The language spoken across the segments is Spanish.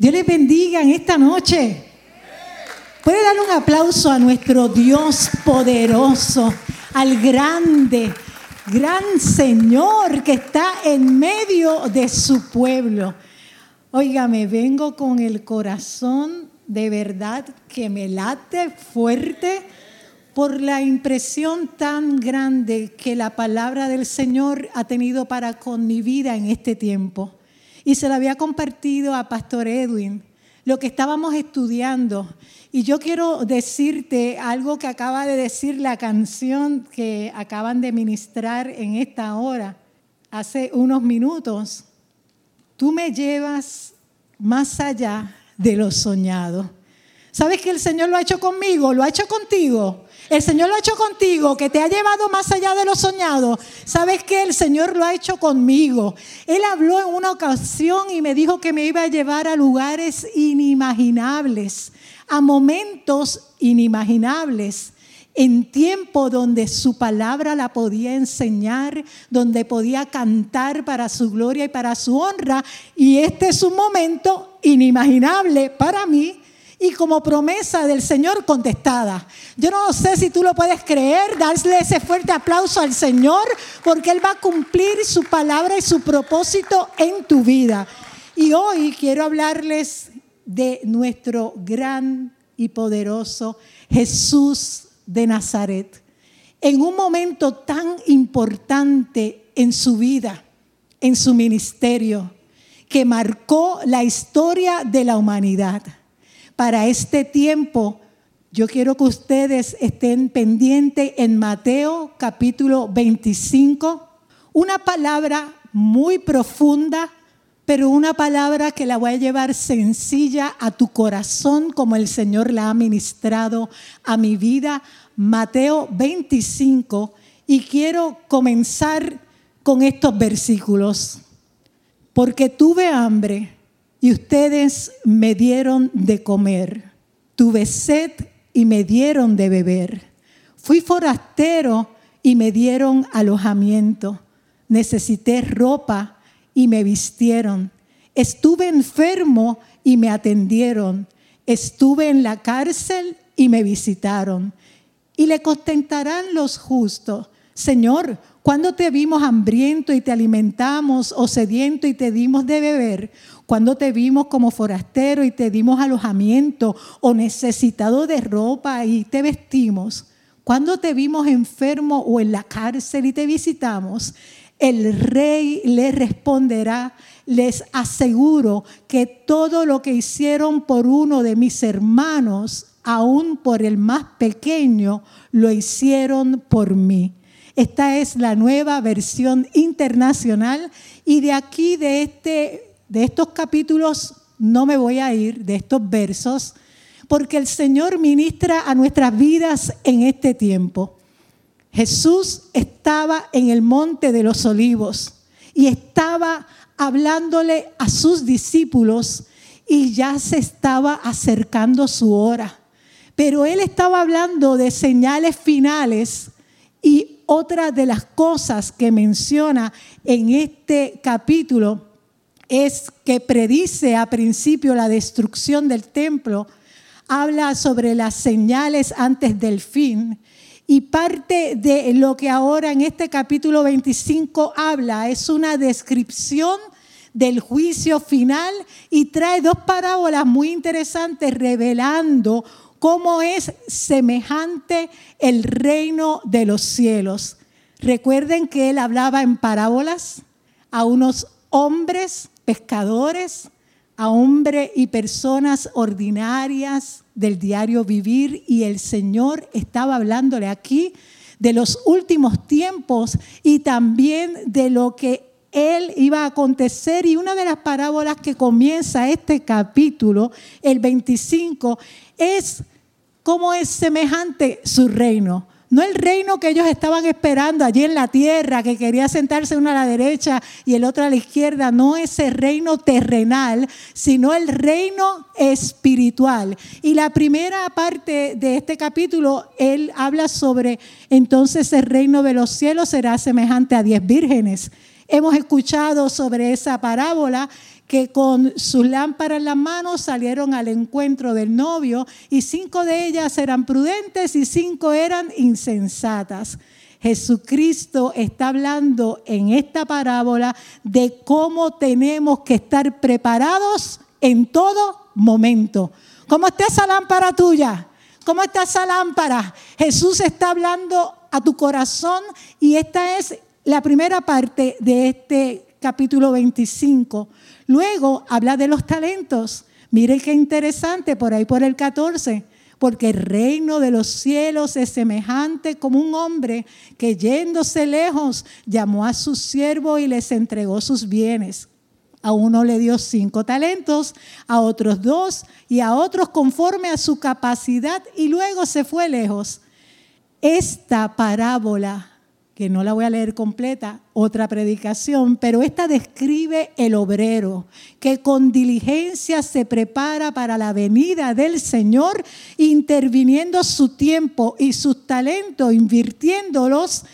Dios les bendiga en esta noche. Puede dar un aplauso a nuestro Dios poderoso, al grande, gran Señor que está en medio de su pueblo. Óigame, vengo con el corazón de verdad que me late fuerte por la impresión tan grande que la palabra del Señor ha tenido para con mi vida en este tiempo y se lo había compartido a Pastor Edwin, lo que estábamos estudiando. Y yo quiero decirte algo que acaba de decir la canción que acaban de ministrar en esta hora, hace unos minutos. Tú me llevas más allá de lo soñado. ¿Sabes que el Señor lo ha hecho conmigo? ¿Lo ha hecho contigo? El Señor lo ha hecho contigo, que te ha llevado más allá de lo soñado. ¿Sabes que el Señor lo ha hecho conmigo? Él habló en una ocasión y me dijo que me iba a llevar a lugares inimaginables, a momentos inimaginables en tiempo donde su palabra la podía enseñar, donde podía cantar para su gloria y para su honra. Y este es un momento inimaginable para mí y como promesa del Señor contestada. Yo no sé si tú lo puedes creer, darle ese fuerte aplauso al Señor, porque Él va a cumplir su palabra y su propósito en tu vida. Y hoy quiero hablarles de nuestro gran y poderoso Jesús de Nazaret. En un momento tan importante en su vida, en su ministerio, que marcó la historia de la humanidad para este tiempo, yo quiero que ustedes estén pendientes en Mateo capítulo 25, una palabra muy profunda, pero una palabra que la voy a llevar sencilla a tu corazón como el Señor la ha ministrado a mi vida. Mateo 25, y quiero comenzar con estos versículos. Porque tuve hambre y ustedes me dieron de comer. Tuve sed y me dieron de beber. Fui forastero y me dieron alojamiento. Necesité ropa y me vistieron. Estuve enfermo y me atendieron. Estuve en la cárcel y me visitaron. Y le contentarán los justos. Señor, cuando te vimos hambriento y te alimentamos o sediento y te dimos de beber? Cuando te vimos como forastero y te dimos alojamiento o necesitado de ropa y te vestimos? Cuando te vimos enfermo o en la cárcel y te visitamos? El rey le responderá, les aseguro que todo lo que hicieron por uno de mis hermanos, aún por el más pequeño, lo hicieron por mí. Esta es la nueva versión internacional y de aquí, de, este, de estos capítulos, no me voy a ir, de estos versos, porque el Señor ministra a nuestras vidas en este tiempo. Jesús estaba en el monte de los olivos y estaba hablándole a sus discípulos y ya se estaba acercando su hora. Pero él estaba hablando de señales finales y otra de las cosas que menciona en este capítulo es que predice a principio la destrucción del templo, habla sobre las señales antes del fin y parte de lo que ahora en este capítulo 25 habla es una descripción del juicio final y trae dos parábolas muy interesantes revelando cómo es semejante el reino de los cielos. Recuerden que él hablaba en parábolas a unos hombres pescadores, a hombres y personas ordinarias del diario vivir y el Señor estaba hablándole aquí de los últimos tiempos y también de lo que él iba a acontecer y una de las parábolas que comienza este capítulo, el 25, es cómo es semejante su reino. No el reino que ellos estaban esperando allí en la tierra, que quería sentarse uno a la derecha y el otro a la izquierda, no ese reino terrenal, sino el reino espiritual. Y la primera parte de este capítulo, él habla sobre entonces el reino de los cielos será semejante a diez vírgenes. Hemos escuchado sobre esa parábola que con sus lámparas en las manos salieron al encuentro del novio y cinco de ellas eran prudentes y cinco eran insensatas. Jesucristo está hablando en esta parábola de cómo tenemos que estar preparados en todo momento. ¿Cómo está esa lámpara tuya? ¿Cómo está esa lámpara? Jesús está hablando a tu corazón y esta es la primera parte de este capítulo 25. Luego habla de los talentos. Mire qué interesante por ahí por el 14 porque el reino de los cielos es semejante como un hombre que yéndose lejos llamó a sus siervos y les entregó sus bienes. A uno le dio cinco talentos, a otros dos y a otros conforme a su capacidad y luego se fue lejos. Esta parábola que no la voy a leer completa, otra predicación, pero esta describe el obrero que con diligencia se prepara para la venida del Señor, interviniendo su tiempo y sus talentos, invirtiéndolos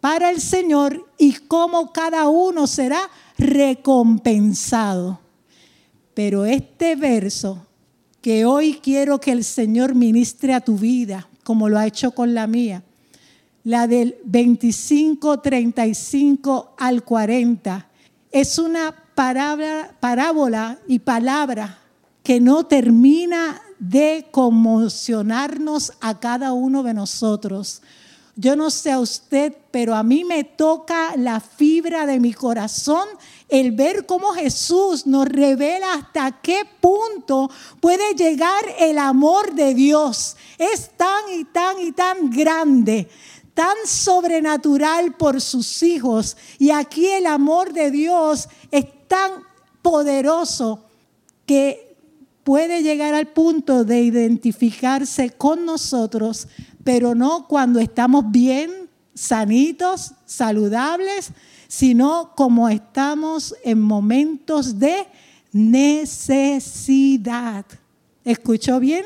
para el Señor y cómo cada uno será recompensado. Pero este verso que hoy quiero que el Señor ministre a tu vida, como lo ha hecho con la mía, la del 25, 35 al 40. Es una parábola, parábola y palabra que no termina de conmocionarnos a cada uno de nosotros. Yo no sé a usted, pero a mí me toca la fibra de mi corazón el ver cómo Jesús nos revela hasta qué punto puede llegar el amor de Dios. Es tan y tan y tan grande tan sobrenatural por sus hijos. Y aquí el amor de Dios es tan poderoso que puede llegar al punto de identificarse con nosotros, pero no cuando estamos bien, sanitos, saludables, sino como estamos en momentos de necesidad. ¿Escuchó bien?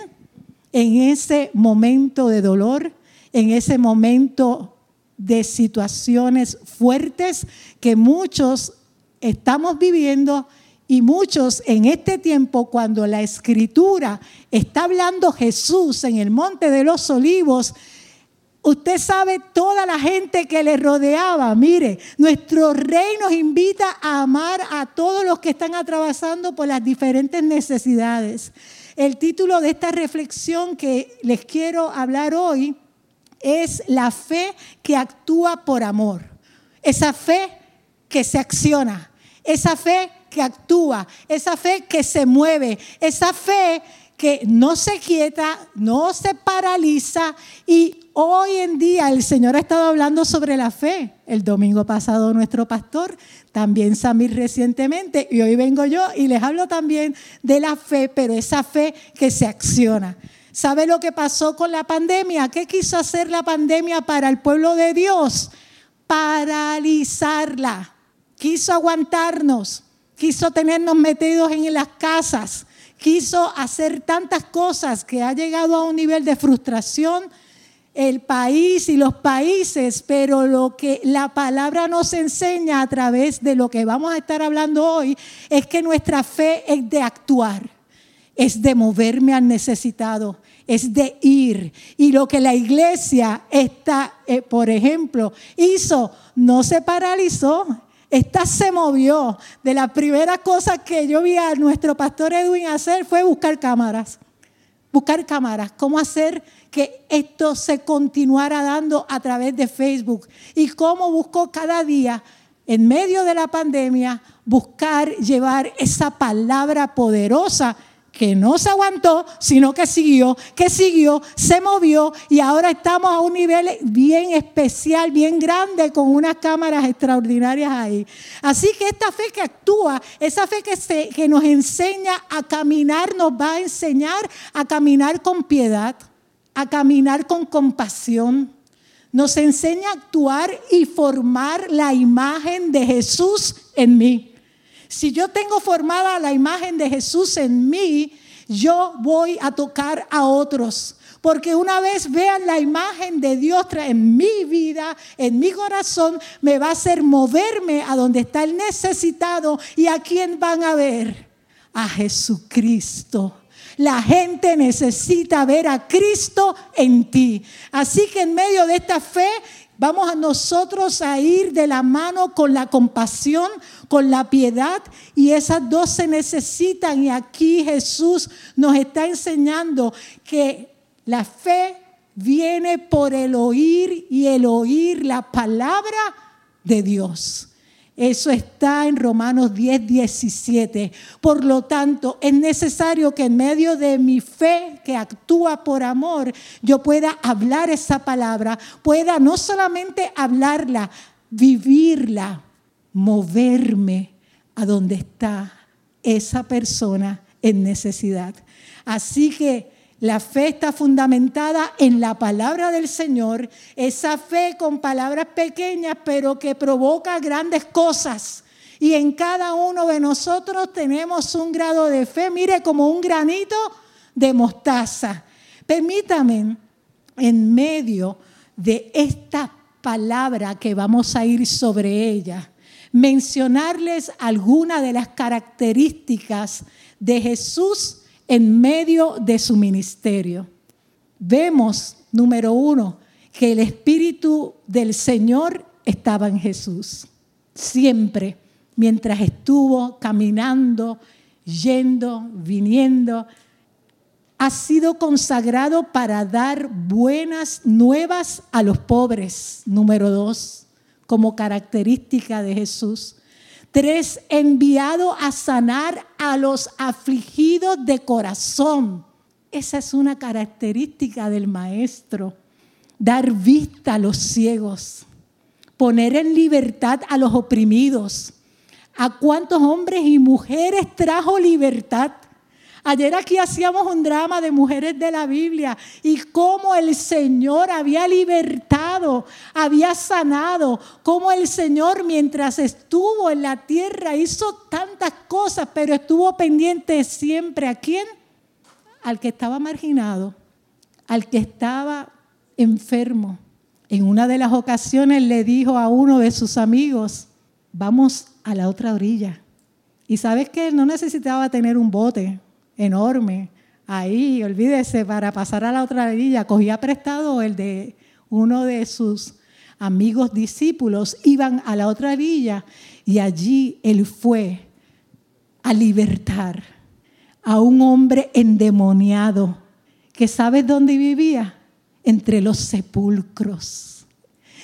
En ese momento de dolor, en ese momento de situaciones fuertes que muchos estamos viviendo y muchos en este tiempo, cuando la escritura está hablando Jesús en el monte de los olivos, usted sabe toda la gente que le rodeaba. Mire, nuestro rey nos invita a amar a todos los que están atravesando por las diferentes necesidades. El título de esta reflexión que les quiero hablar hoy es la fe que actúa por amor. Esa fe que se acciona. Esa fe que actúa. Esa fe que se mueve. Esa fe que no se quieta, no se paraliza y hoy en día el Señor ha estado hablando sobre la fe. El domingo pasado nuestro pastor, también Samir recientemente y hoy vengo yo y les hablo también de la fe, pero esa fe que se acciona. ¿Sabe lo que pasó con la pandemia? ¿Qué quiso hacer la pandemia para el pueblo de Dios? Paralizarla. Quiso aguantarnos. Quiso tenernos metidos en las casas. Quiso hacer tantas cosas que ha llegado a un nivel de frustración el país y los países, pero lo que la palabra nos enseña a través de lo que vamos a estar hablando hoy es que nuestra fe es de actuar, es de moverme al necesitado, es de ir. Y lo que la iglesia está, eh, por ejemplo, hizo, no se paralizó. Esta se movió. De las primeras cosas que yo vi a nuestro pastor Edwin hacer fue buscar cámaras. Buscar cámaras. Cómo hacer que esto se continuara dando a través de Facebook. Y cómo buscó cada día, en medio de la pandemia, buscar llevar esa palabra poderosa que no se aguantó, sino que siguió, que siguió, se movió y ahora estamos a un nivel bien especial, bien grande, con unas cámaras extraordinarias ahí. Así que esta fe que actúa, esa fe que, que nos enseña a caminar, nos va a enseñar a caminar con piedad, a caminar con compasión. Nos enseña a actuar y formar la imagen de Jesús en mí. Si yo tengo formada la imagen de Jesús en mí, yo voy a tocar a otros Porque una vez vean la imagen de Dios en mi vida, en mi corazón, me va a hacer moverme a donde está el necesitado y a quién van a ver. A Jesucristo. La gente necesita ver a Cristo en ti. Así que en medio de esta fe Vamos a nosotros a ir de la mano con la compasión, con la piedad, y esas dos se necesitan. Y aquí Jesús nos está enseñando que la fe viene por el oír y el oír la palabra de Dios. Eso está en Romanos 10, 17. Por lo tanto, es necesario que en medio de mi fe que actúa por amor, yo pueda hablar esa palabra, pueda no solamente hablarla, vivirla, moverme a donde está esa persona en necesidad. Así que la fe está fundamentada en la palabra del Señor, esa fe con palabras pequeñas, pero que provoca grandes cosas. Y en cada uno de nosotros tenemos un grado de fe, mire, como un granito de mostaza. Permítame, en medio de esta palabra que vamos a ir sobre ella, mencionarles algunas de las características de Jesús en medio de su ministerio. Vemos, número uno, que el Espíritu del Señor estaba en Jesús, siempre, mientras estuvo caminando, yendo, viniendo, ha sido consagrado para dar buenas nuevas a los pobres, número dos, como característica de Jesús. Tres, enviado a sanar a los afligidos de corazón. Esa es una característica del maestro. Dar vista a los ciegos. Poner en libertad a los oprimidos. ¿A cuántos hombres y mujeres trajo libertad? Ayer aquí hacíamos un drama de mujeres de la Biblia y cómo el Señor había libertado, había sanado, cómo el Señor mientras estuvo en la tierra hizo tantas cosas, pero estuvo pendiente siempre a quién? Al que estaba marginado, al que estaba enfermo. En una de las ocasiones le dijo a uno de sus amigos, vamos a la otra orilla. Y sabes que no necesitaba tener un bote, enorme ahí, olvídese, para pasar a la otra orilla, cogía prestado el de uno de sus amigos discípulos, iban a la otra orilla y allí él fue a libertar a un hombre endemoniado que sabes dónde vivía? Entre los sepulcros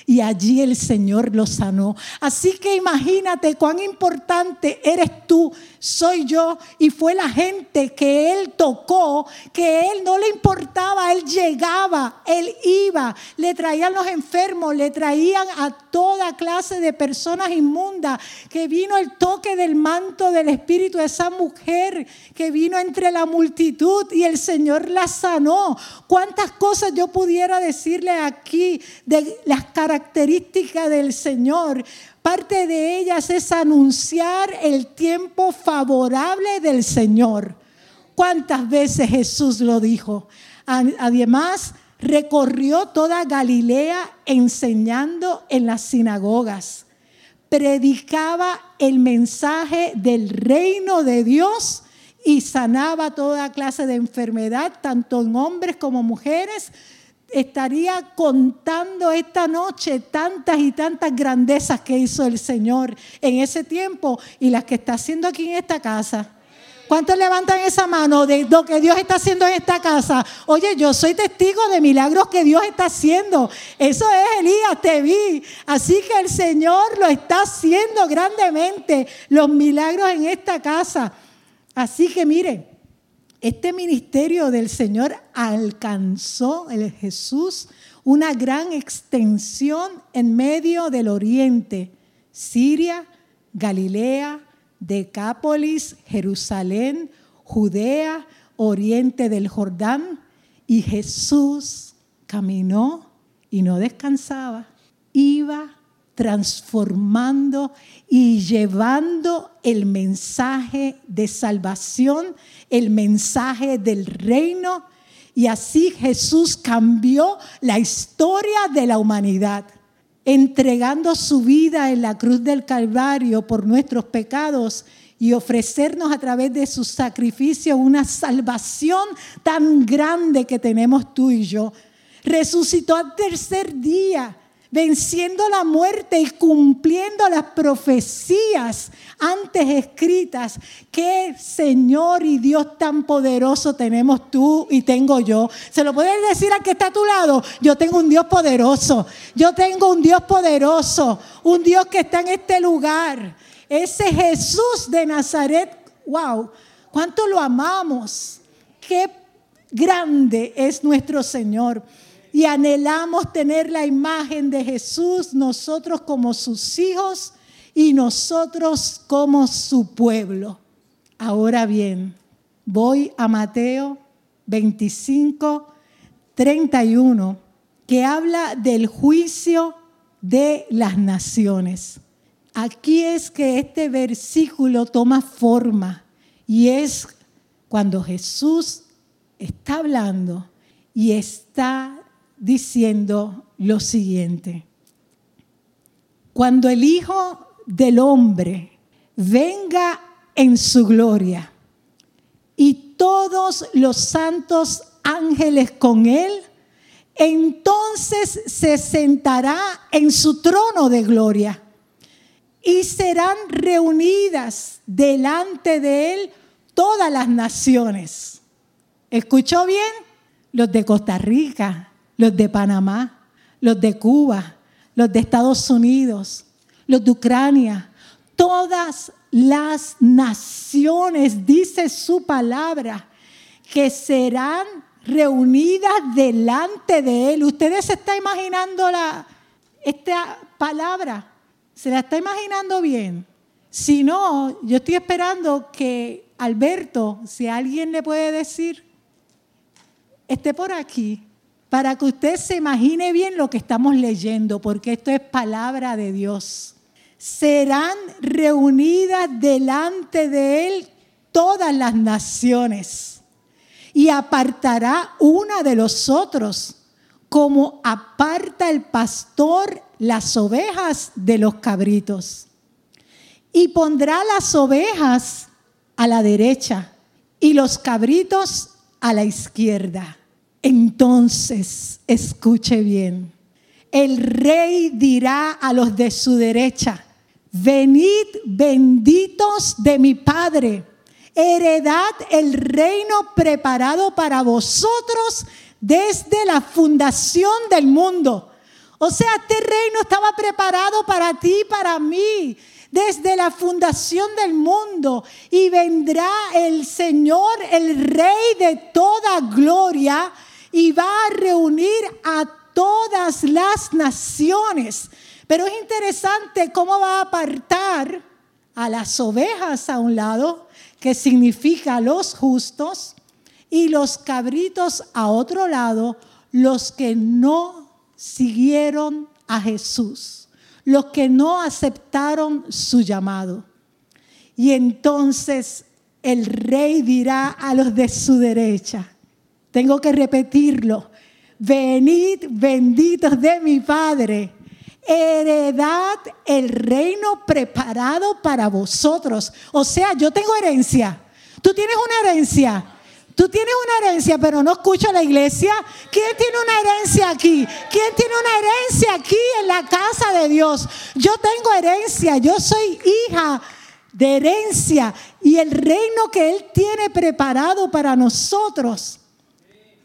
y allí el Señor lo sanó. Así que imagínate cuán importante eres tú, soy yo y fue la gente que Él tocó, que Él no le importaba, Él llegaba, Él iba, le traían los enfermos, le traían a toda clase de personas inmundas, que vino el toque del manto del Espíritu de esa mujer que vino entre la multitud y el Señor la sanó. ¿Cuántas cosas yo pudiera decirle aquí de las características? Característica del Señor. Parte de ellas es anunciar el tiempo favorable del Señor. ¿Cuántas veces Jesús lo dijo? Además, recorrió toda Galilea enseñando en las sinagogas. Predicaba el mensaje del reino de Dios y sanaba toda clase de enfermedad, tanto en hombres como mujeres, estaría contando esta noche tantas y tantas grandezas que hizo el Señor en ese tiempo y las que está haciendo aquí en esta casa. ¿Cuántos levantan esa mano de lo que Dios está haciendo en esta casa? Oye, yo soy testigo de milagros que Dios está haciendo. Eso es, Elías, te vi. Así que el Señor lo está haciendo grandemente, los milagros en esta casa. Así que mire, este ministerio del Señor alcanzó el Jesús una gran extensión en medio del oriente, Siria, Galilea, Decápolis, Jerusalén, Judea, oriente del Jordán, y Jesús caminó y no descansaba, iba transformando y llevando el mensaje de salvación, el mensaje del reino Y así Jesús cambió la historia de la humanidad, entregando su vida en la cruz del Calvario por nuestros pecados y ofrecernos a través de su sacrificio una salvación tan grande que tenemos tú y yo. Resucitó al tercer día venciendo la muerte y cumpliendo las profecías antes escritas. Qué Señor y Dios tan poderoso tenemos tú y tengo yo. ¿Se lo puedes decir al que está a tu lado? Yo tengo un Dios poderoso. Yo tengo un Dios poderoso. Un Dios que está en este lugar. Ese Jesús de Nazaret. Wow. ¿Cuánto lo amamos? Qué grande es nuestro Señor y anhelamos tener la imagen de Jesús, nosotros como sus hijos y nosotros como su pueblo. Ahora bien, voy a Mateo 25, 31, que habla del juicio de las naciones. Aquí es que este versículo toma forma y es cuando Jesús está hablando y está diciendo lo siguiente. Cuando el Hijo del Hombre venga en su gloria y todos los santos ángeles con él, entonces se sentará en su trono de gloria y serán reunidas delante de él todas las naciones. ¿Escuchó bien? Los de Costa Rica, los de Panamá, los de Cuba, los de Estados Unidos, los de Ucrania, todas las naciones, dice su palabra, que serán reunidas delante de Él. ¿Ustedes se está imaginando la, esta palabra? ¿Se la está imaginando bien? Si no, yo estoy esperando que Alberto, si alguien le puede decir, esté por aquí para que usted se imagine bien lo que estamos leyendo, porque esto es palabra de Dios. Serán reunidas delante de Él todas las naciones y apartará una de los otros, como aparta el pastor las ovejas de los cabritos. Y pondrá las ovejas a la derecha y los cabritos a la izquierda. Entonces, escuche bien, el rey dirá a los de su derecha, venid benditos de mi Padre, heredad el reino preparado para vosotros desde la fundación del mundo. O sea, este reino estaba preparado para ti y para mí desde la fundación del mundo. Y vendrá el Señor, el Rey de toda gloria y va a reunir a todas las naciones. Pero es interesante cómo va a apartar a las ovejas a un lado, que significa los justos, y los cabritos a otro lado, los que no siguieron a Jesús, los que no aceptaron su llamado. Y entonces el rey dirá a los de su derecha, tengo que repetirlo. Venid benditos de mi Padre. Heredad el reino preparado para vosotros. O sea, yo tengo herencia. Tú tienes una herencia. Tú tienes una herencia, pero no escucha la iglesia. ¿Quién tiene una herencia aquí? ¿Quién tiene una herencia aquí en la casa de Dios? Yo tengo herencia. Yo soy hija de herencia. Y el reino que Él tiene preparado para nosotros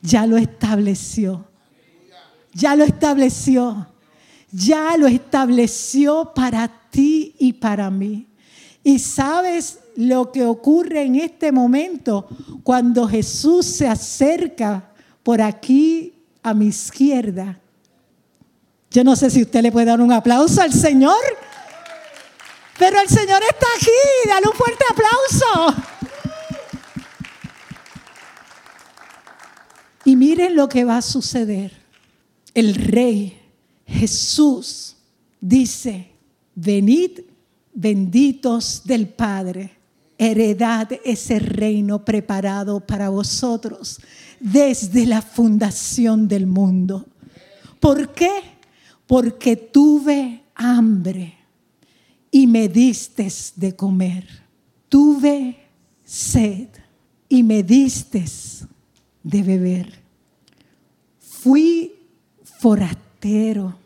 ya lo estableció. Ya lo estableció. Ya lo estableció para ti y para mí. Y sabes lo que ocurre en este momento cuando Jesús se acerca por aquí a mi izquierda. Yo no sé si usted le puede dar un aplauso al Señor, pero el Señor está aquí. Dale un fuerte aplauso. Y miren lo que va a suceder. El rey Jesús dice, venid benditos del Padre, heredad ese reino preparado para vosotros desde la fundación del mundo. ¿Por qué? Porque tuve hambre y me diste de comer. Tuve sed y me diste de beber. Fui forastero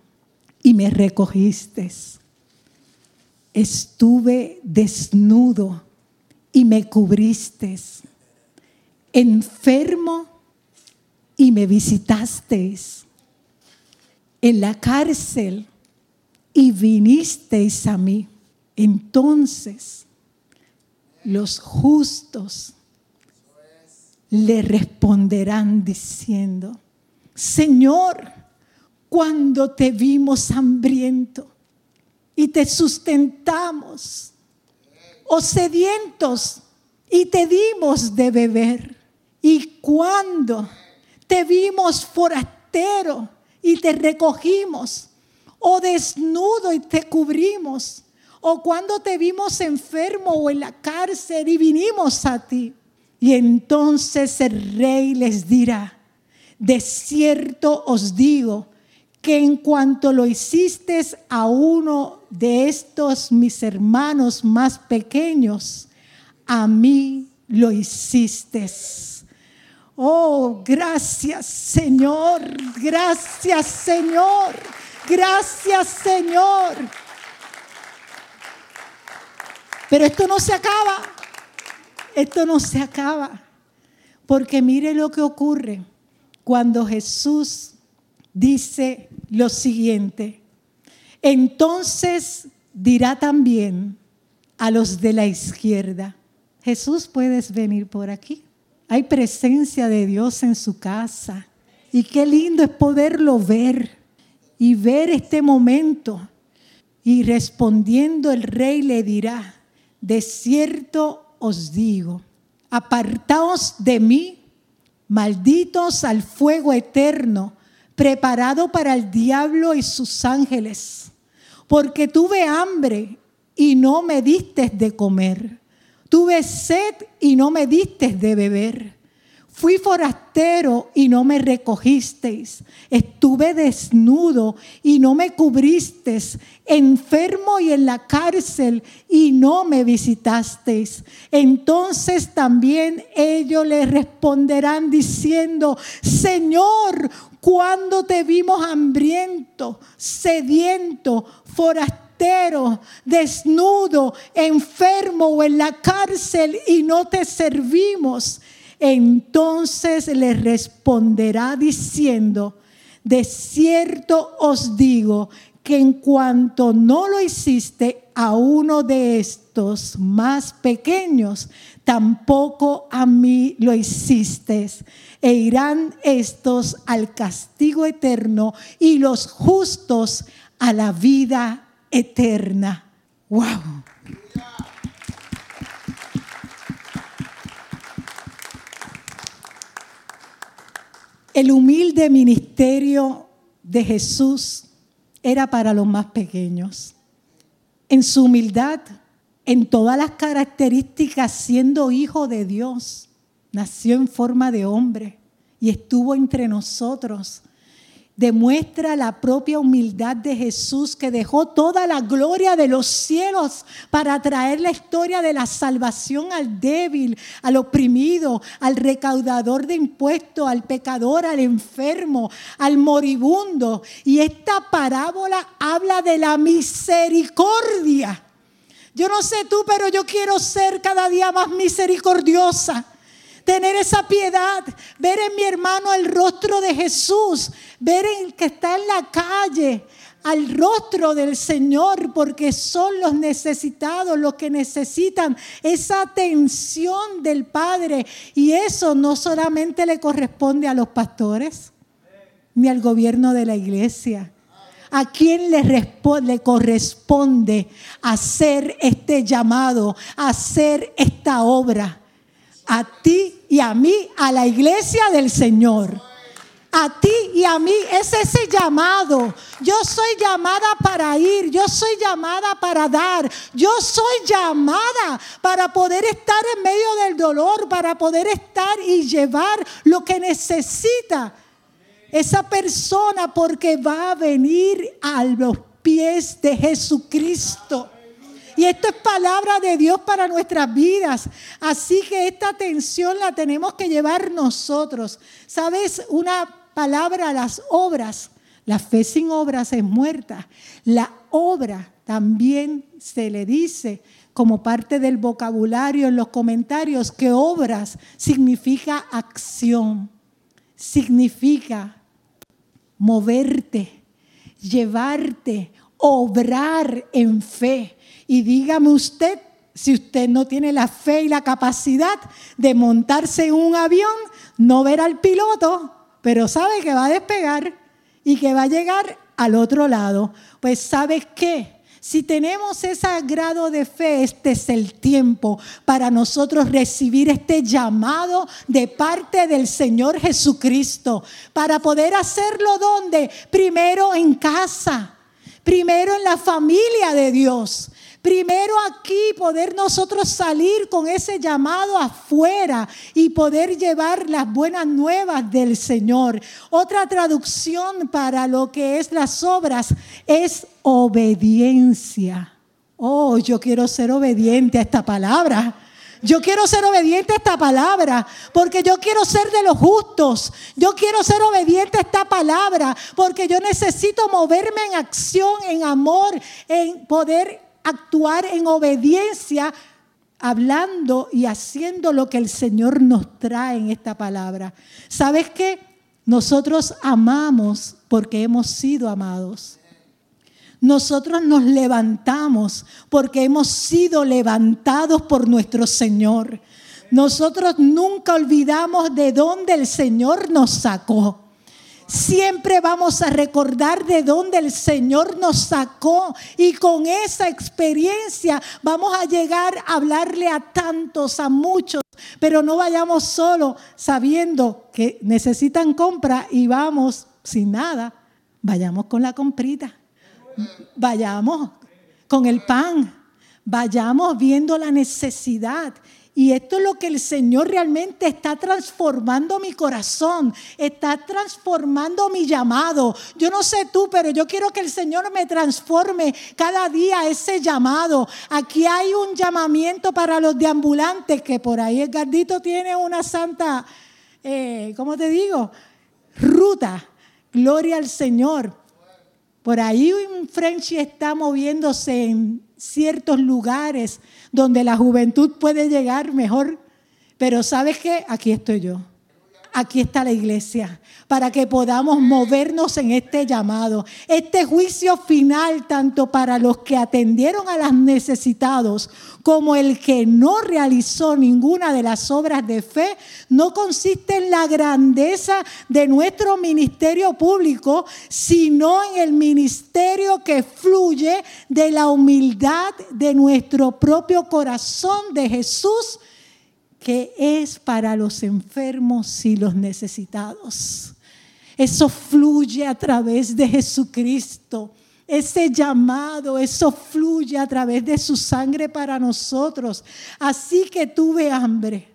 y me recogiste. Estuve desnudo y me cubriste. Enfermo y me visitasteis. En la cárcel y vinisteis a mí. Entonces los justos le responderán diciendo, Señor, cuando te vimos hambriento y te sustentamos, o sedientos y te dimos de beber, y cuando te vimos forastero y te recogimos, o desnudo y te cubrimos, o cuando te vimos enfermo o en la cárcel y vinimos a ti. Y entonces el rey les dirá, de cierto os digo que en cuanto lo hiciste a uno de estos mis hermanos más pequeños, a mí lo hiciste. Oh, gracias Señor, gracias Señor, gracias Señor. Pero esto no se acaba, esto no se acaba, porque mire lo que ocurre cuando Jesús dice lo siguiente, entonces dirá también a los de la izquierda, Jesús, puedes venir por aquí. Hay presencia de Dios en su casa. Y qué lindo es poderlo ver y ver este momento. Y respondiendo el rey le dirá, de cierto os digo, apartaos de mí malditos al fuego eterno, preparado para el diablo y sus ángeles, porque tuve hambre y no me diste de comer, tuve sed y no me diste de beber Fui forastero y no me recogisteis. Estuve desnudo y no me cubristeis. Enfermo y en la cárcel y no me visitasteis. Entonces también ellos le responderán diciendo, Señor, cuando te vimos hambriento, sediento, forastero, desnudo, enfermo o en la cárcel y no te servimos. Entonces le responderá diciendo, de cierto os digo que en cuanto no lo hiciste a uno de estos más pequeños, tampoco a mí lo hiciste. E irán estos al castigo eterno y los justos a la vida eterna. ¡Wow! El humilde ministerio de Jesús era para los más pequeños. En su humildad, en todas las características, siendo hijo de Dios, nació en forma de hombre y estuvo entre nosotros demuestra la propia humildad de Jesús que dejó toda la gloria de los cielos para traer la historia de la salvación al débil, al oprimido, al recaudador de impuestos, al pecador, al enfermo, al moribundo. Y esta parábola habla de la misericordia. Yo no sé tú, pero yo quiero ser cada día más misericordiosa tener esa piedad, ver en mi hermano el rostro de Jesús, ver en el que está en la calle al rostro del Señor, porque son los necesitados los que necesitan esa atención del Padre. Y eso no solamente le corresponde a los pastores, ni al gobierno de la iglesia. ¿A quién le, le, corresponde hacer este llamado, hacer esta obra? A ti y a mí, a la iglesia del Señor. a ti y a mí es ese llamado. Yo soy llamada para ir, yo soy llamada para dar, yo soy llamada para poder estar en medio del dolor, para poder estar y llevar lo que necesita esa persona porque va a venir a los pies de Jesucristo. Y esto es palabra de Dios para nuestras vidas. Así que esta atención la tenemos que llevar nosotros. ¿Sabes? Una palabra las obras. La fe sin obras es muerta. La obra también se le dice como parte del vocabulario en los comentarios que obras significa acción, significa moverte, llevarte, obrar en fe. Y dígame usted, si usted no tiene la fe y la capacidad de montarse en un avión, no ver al piloto, pero sabe que va a despegar y que va a llegar al otro lado. Pues ¿sabes qué? Si tenemos ese grado de fe, este es el tiempo para nosotros recibir este llamado de parte del Señor Jesucristo, para poder hacerlo donde? Primero en casa, primero en la familia de Dios, Primero aquí poder nosotros salir con ese llamado afuera y poder llevar las buenas nuevas del Señor. Otra traducción para lo que es las obras es obediencia. Oh, yo quiero ser obediente a esta palabra. Yo quiero ser obediente a esta palabra porque yo quiero ser de los justos. Yo quiero ser obediente a esta palabra porque yo necesito moverme en acción, en amor, en poder actuar en obediencia, hablando y haciendo lo que el Señor nos trae en esta palabra. ¿Sabes qué? Nosotros amamos porque hemos sido amados. Nosotros nos levantamos porque hemos sido levantados por nuestro Señor. Nosotros nunca olvidamos de dónde el Señor nos sacó. Siempre vamos a recordar de dónde el Señor nos sacó y con esa experiencia vamos a llegar a hablarle a tantos, a muchos, pero no vayamos solo sabiendo que necesitan compra y vamos sin nada. Vayamos con la comprita. Vayamos con el pan. Vayamos viendo la necesidad y esto es lo que el Señor realmente está transformando mi corazón, está transformando mi llamado. Yo no sé tú, pero yo quiero que el Señor me transforme cada día ese llamado. Aquí hay un llamamiento para los deambulantes, que por ahí el gardito tiene una santa, eh, ¿cómo te digo? Ruta. Gloria al Señor. Por ahí un Frenchy está moviéndose en ciertos lugares donde la juventud puede llegar mejor. Pero ¿sabes qué? Aquí estoy yo. Aquí está la iglesia para que podamos movernos en este llamado. Este juicio final, tanto para los que atendieron a los necesitados como el que no realizó ninguna de las obras de fe, no consiste en la grandeza de nuestro ministerio público, sino en el ministerio que fluye de la humildad de nuestro propio corazón de Jesús que es para los enfermos y los necesitados. Eso fluye a través de Jesucristo. Ese llamado, eso fluye a través de su sangre para nosotros. Así que tuve hambre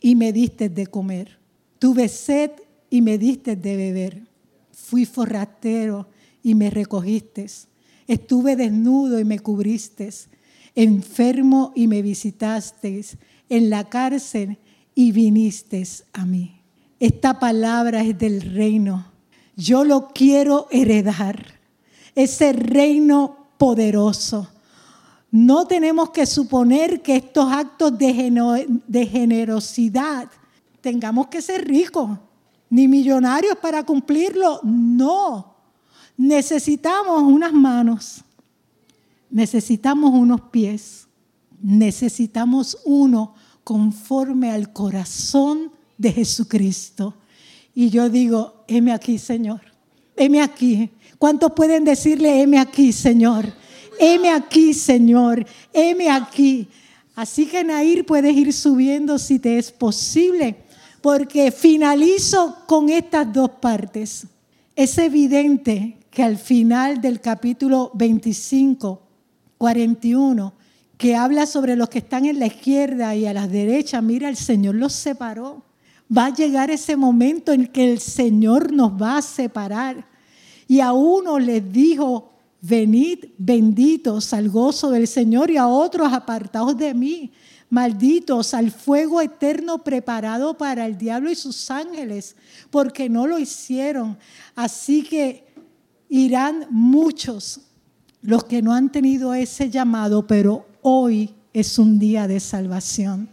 y me diste de comer. Tuve sed y me diste de beber. Fui forratero y me recogiste. Estuve desnudo y me cubriste. Enfermo y me visitasteis. En la cárcel y viniste a mí. Esta palabra es del reino. Yo lo quiero heredar. Ese reino poderoso. No tenemos que suponer que estos actos de, generosidad tengamos que ser ricos ni millonarios para cumplirlo. No. Necesitamos unas manos. Necesitamos unos pies. Necesitamos uno conforme al corazón de Jesucristo. Y yo digo, heme aquí, Señor. Heme aquí. ¿Cuántos pueden decirle, heme aquí, Señor? Heme aquí, Señor. Heme aquí. Así que Nair puedes ir subiendo si te es posible porque finalizo con estas dos partes. Es evidente que al final del capítulo 25, 41, que habla sobre los que están en la izquierda y a la derecha, mira, el Señor los separó. Va a llegar ese momento en que el Señor nos va a separar. Y a uno les dijo, venid benditos al gozo del Señor y a otros apartados de mí, malditos al fuego eterno preparado para el diablo y sus ángeles, porque no lo hicieron. Así que irán muchos los que no han tenido ese llamado, pero hoy es un día de salvación.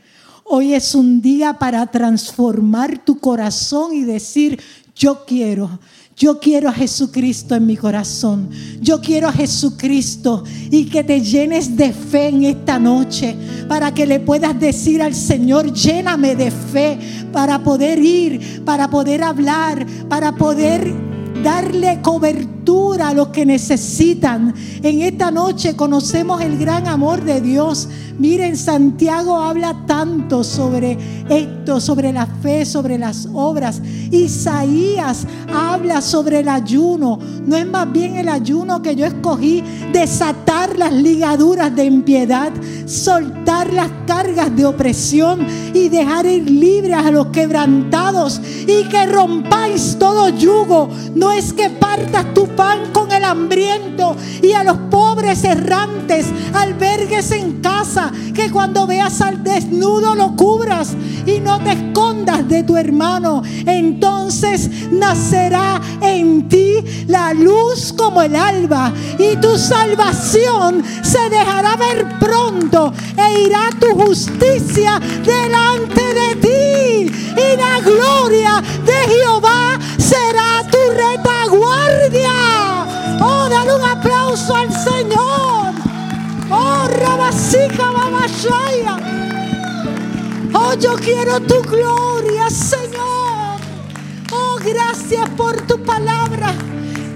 Hoy es un día para transformar tu corazón y decir, yo quiero, yo quiero a Jesucristo en mi corazón. Yo quiero a Jesucristo y que te llenes de fe en esta noche para que le puedas decir al Señor, lléname de fe para poder ir, para poder hablar, para poder darle cobertura a los que necesitan. En esta noche conocemos el gran amor de Dios Miren, Santiago habla tanto sobre esto, sobre la fe, sobre las obras. Isaías habla sobre el ayuno. No es más bien el ayuno que yo escogí, desatar las ligaduras de impiedad, soltar las cargas de opresión y dejar ir libres a los quebrantados y que rompáis todo yugo. Es que partas tu pan con el hambriento y a los pobres errantes albergues en casa que cuando veas al desnudo lo cubras y no te escondas de tu hermano. Entonces nacerá en ti la luz como el alba y tu salvación se dejará ver pronto e irá tu justicia delante de ti y la gloria de Jehová será retaguardia. Oh, dale un aplauso al Señor. Oh, Rabasica Babashaya. Oh, yo quiero tu gloria, Señor. Oh, gracias por tu palabra.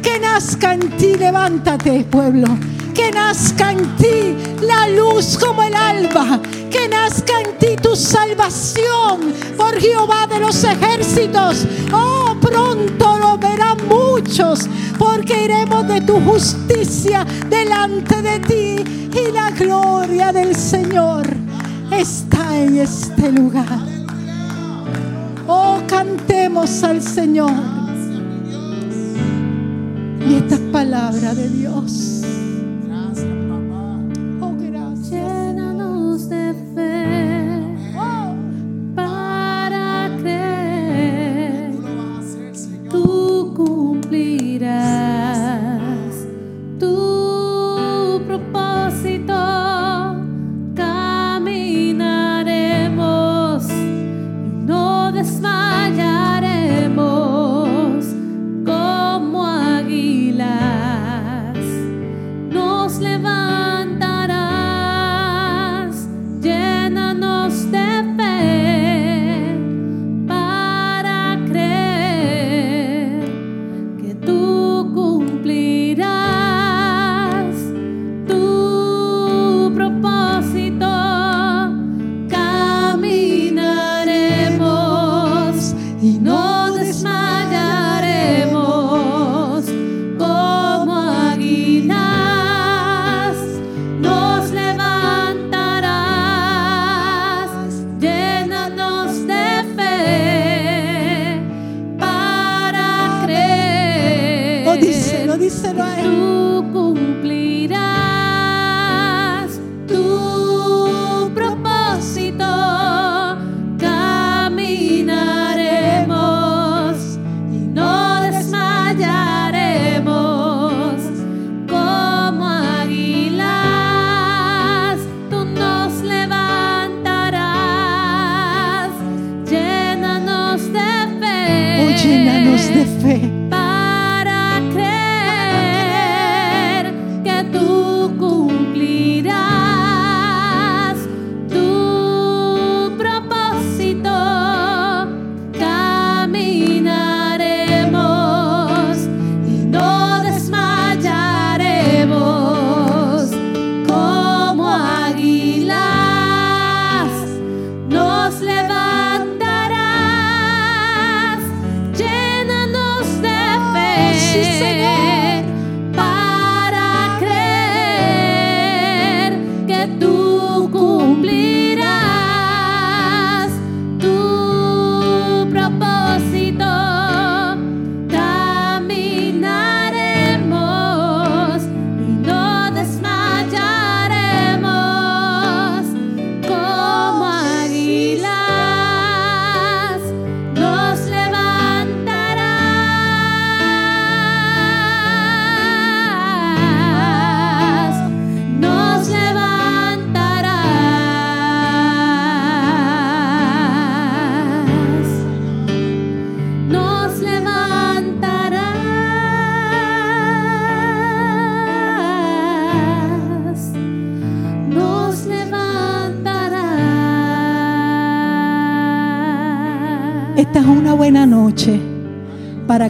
Que nazca en ti, levántate, pueblo. Que nazca en ti la luz como el alba. Que nazca en ti tu salvación por Jehová de los ejércitos. Oh, pronto muchos porque iremos de tu justicia delante de ti y la gloria del Señor está en este lugar. Oh, cantemos al Señor. Y esta palabra de Dios.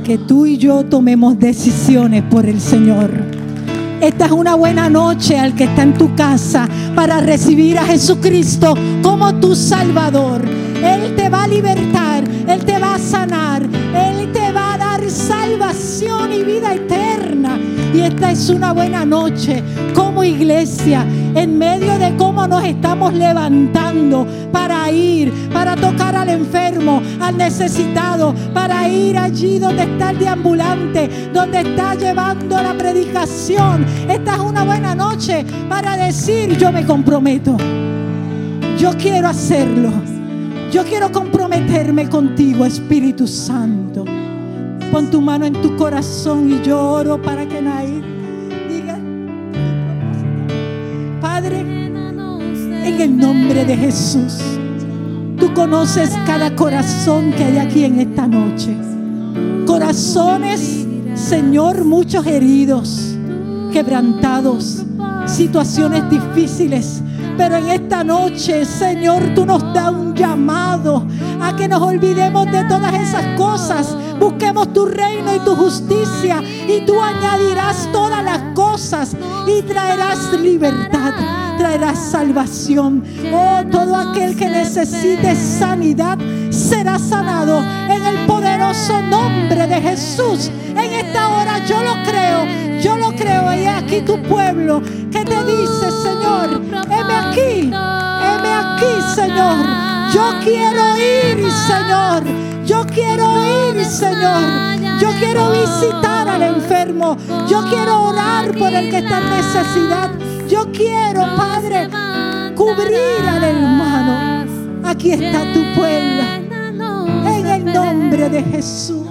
Que tú y yo tomemos decisiones por el Señor. Esta es una buena noche al que está en tu casa para recibir a Jesucristo como tu Salvador. Él te va a libertar, Él te va a sanar, Él te va a dar salvación y vida eterna. Y esta es una buena noche como iglesia, en medio de cómo nos estamos levantando para ir, para tocar al enfermo, al necesitado, para ir allí donde está el deambulante, donde está llevando la predicación. Esta es una buena noche para decir, yo me comprometo. Yo quiero hacerlo. Yo quiero comprometerme contigo, Espíritu Santo. Pon tu mano en tu corazón y yo oro para que nadie diga, Padre, en el nombre de Jesús, tú conoces cada corazón que hay aquí en esta noche. Corazones, Señor, muchos heridos, quebrantados, situaciones difíciles. Pero en esta noche, Señor, tú nos das un llamado a que nos olvidemos de todas esas cosas. Busquemos tu reino y tu justicia y tú añadirás todas las cosas y traerás libertad, traerás salvación. Oh, todo aquel que necesite sanidad será sanado en el poderoso nombre de Jesús. En esta hora yo lo creo, yo lo creo. Y aquí tu pueblo que te dice, Señor, heme aquí, heme aquí, Señor. Yo quiero ir, Señor. Quiero ir, Señor. Yo quiero visitar al enfermo. Yo quiero orar por el que está en necesidad. Yo quiero, Padre, cubrir al hermano. Aquí está tu pueblo. En el nombre de Jesús.